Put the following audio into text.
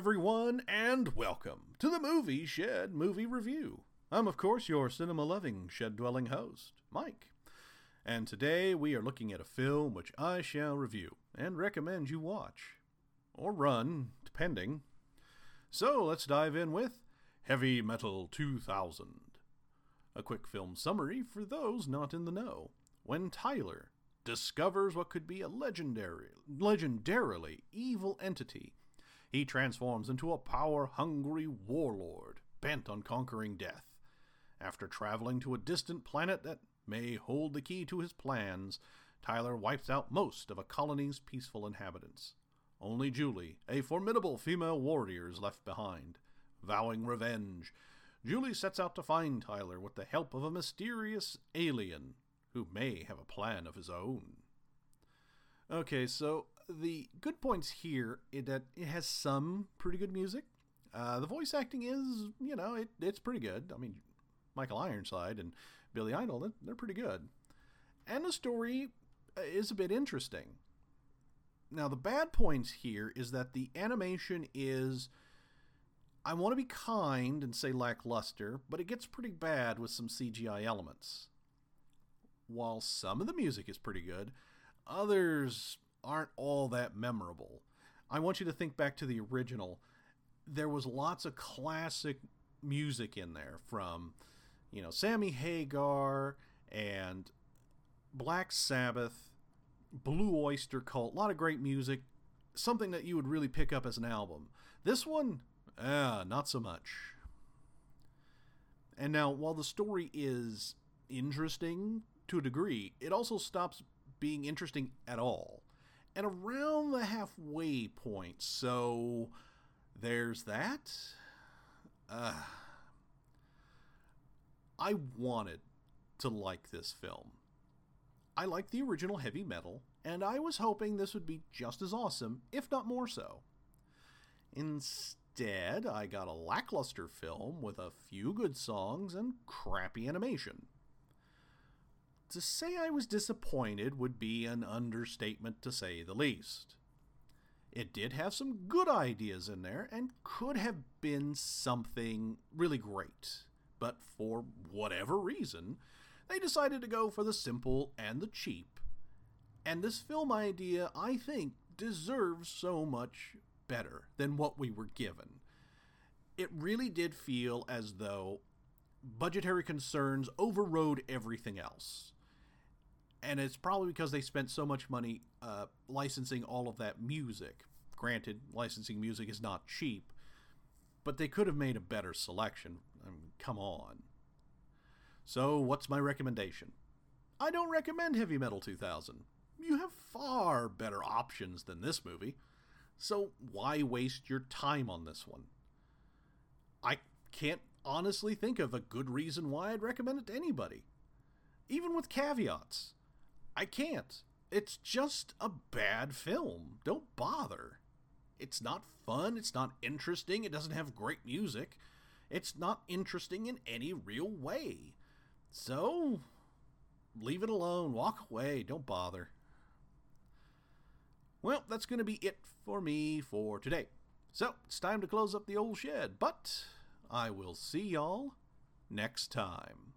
everyone, and welcome to the Movie Shed Movie Review. I'm, of course, your cinema loving, shed dwelling host, Mike. And today we are looking at a film which I shall review and recommend you watch. Or run, depending. So let's dive in with Heavy Metal 2000. A quick film summary for those not in the know. When Tyler discovers what could be a legendary, legendarily evil entity, he transforms into a power hungry warlord bent on conquering death. After traveling to a distant planet that may hold the key to his plans, Tyler wipes out most of a colony's peaceful inhabitants. Only Julie, a formidable female warrior, is left behind. Vowing revenge, Julie sets out to find Tyler with the help of a mysterious alien who may have a plan of his own. Okay, so the good points here is that it has some pretty good music. Uh, the voice acting is, you know, it, it's pretty good. I mean, Michael Ironside and Billy Idol, they're pretty good. And the story uh, is a bit interesting. Now, the bad points here is that the animation is. I want to be kind and say lackluster, but it gets pretty bad with some CGI elements. While some of the music is pretty good, others aren't all that memorable. I want you to think back to the original. There was lots of classic music in there from, you know, Sammy Hagar and Black Sabbath, Blue Oyster Cult, a lot of great music, something that you would really pick up as an album. This one, ah, not so much. And now, while the story is interesting to a degree, it also stops being interesting at all. And around the halfway point, so there's that. Uh, I wanted to like this film. I like the original heavy metal, and I was hoping this would be just as awesome, if not more so. Instead, I got a lackluster film with a few good songs and crappy animation. To say I was disappointed would be an understatement to say the least. It did have some good ideas in there and could have been something really great, but for whatever reason, they decided to go for the simple and the cheap. And this film idea, I think, deserves so much better than what we were given. It really did feel as though budgetary concerns overrode everything else and it's probably because they spent so much money uh, licensing all of that music. Granted, licensing music is not cheap, but they could have made a better selection. I mean, come on. So, what's my recommendation? I don't recommend Heavy Metal 2000. You have far better options than this movie. So, why waste your time on this one? I can't honestly think of a good reason why I'd recommend it to anybody. Even with caveats. I can't. It's just a bad film. Don't bother. It's not fun. It's not interesting. It doesn't have great music. It's not interesting in any real way. So, leave it alone. Walk away. Don't bother. Well, that's going to be it for me for today. So, it's time to close up the old shed, but I will see y'all next time.